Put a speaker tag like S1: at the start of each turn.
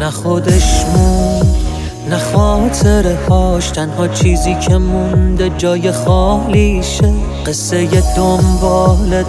S1: نه خودش موند نه خاطره هاش تنها چیزی که مونده جای خالیشه قصه دنبال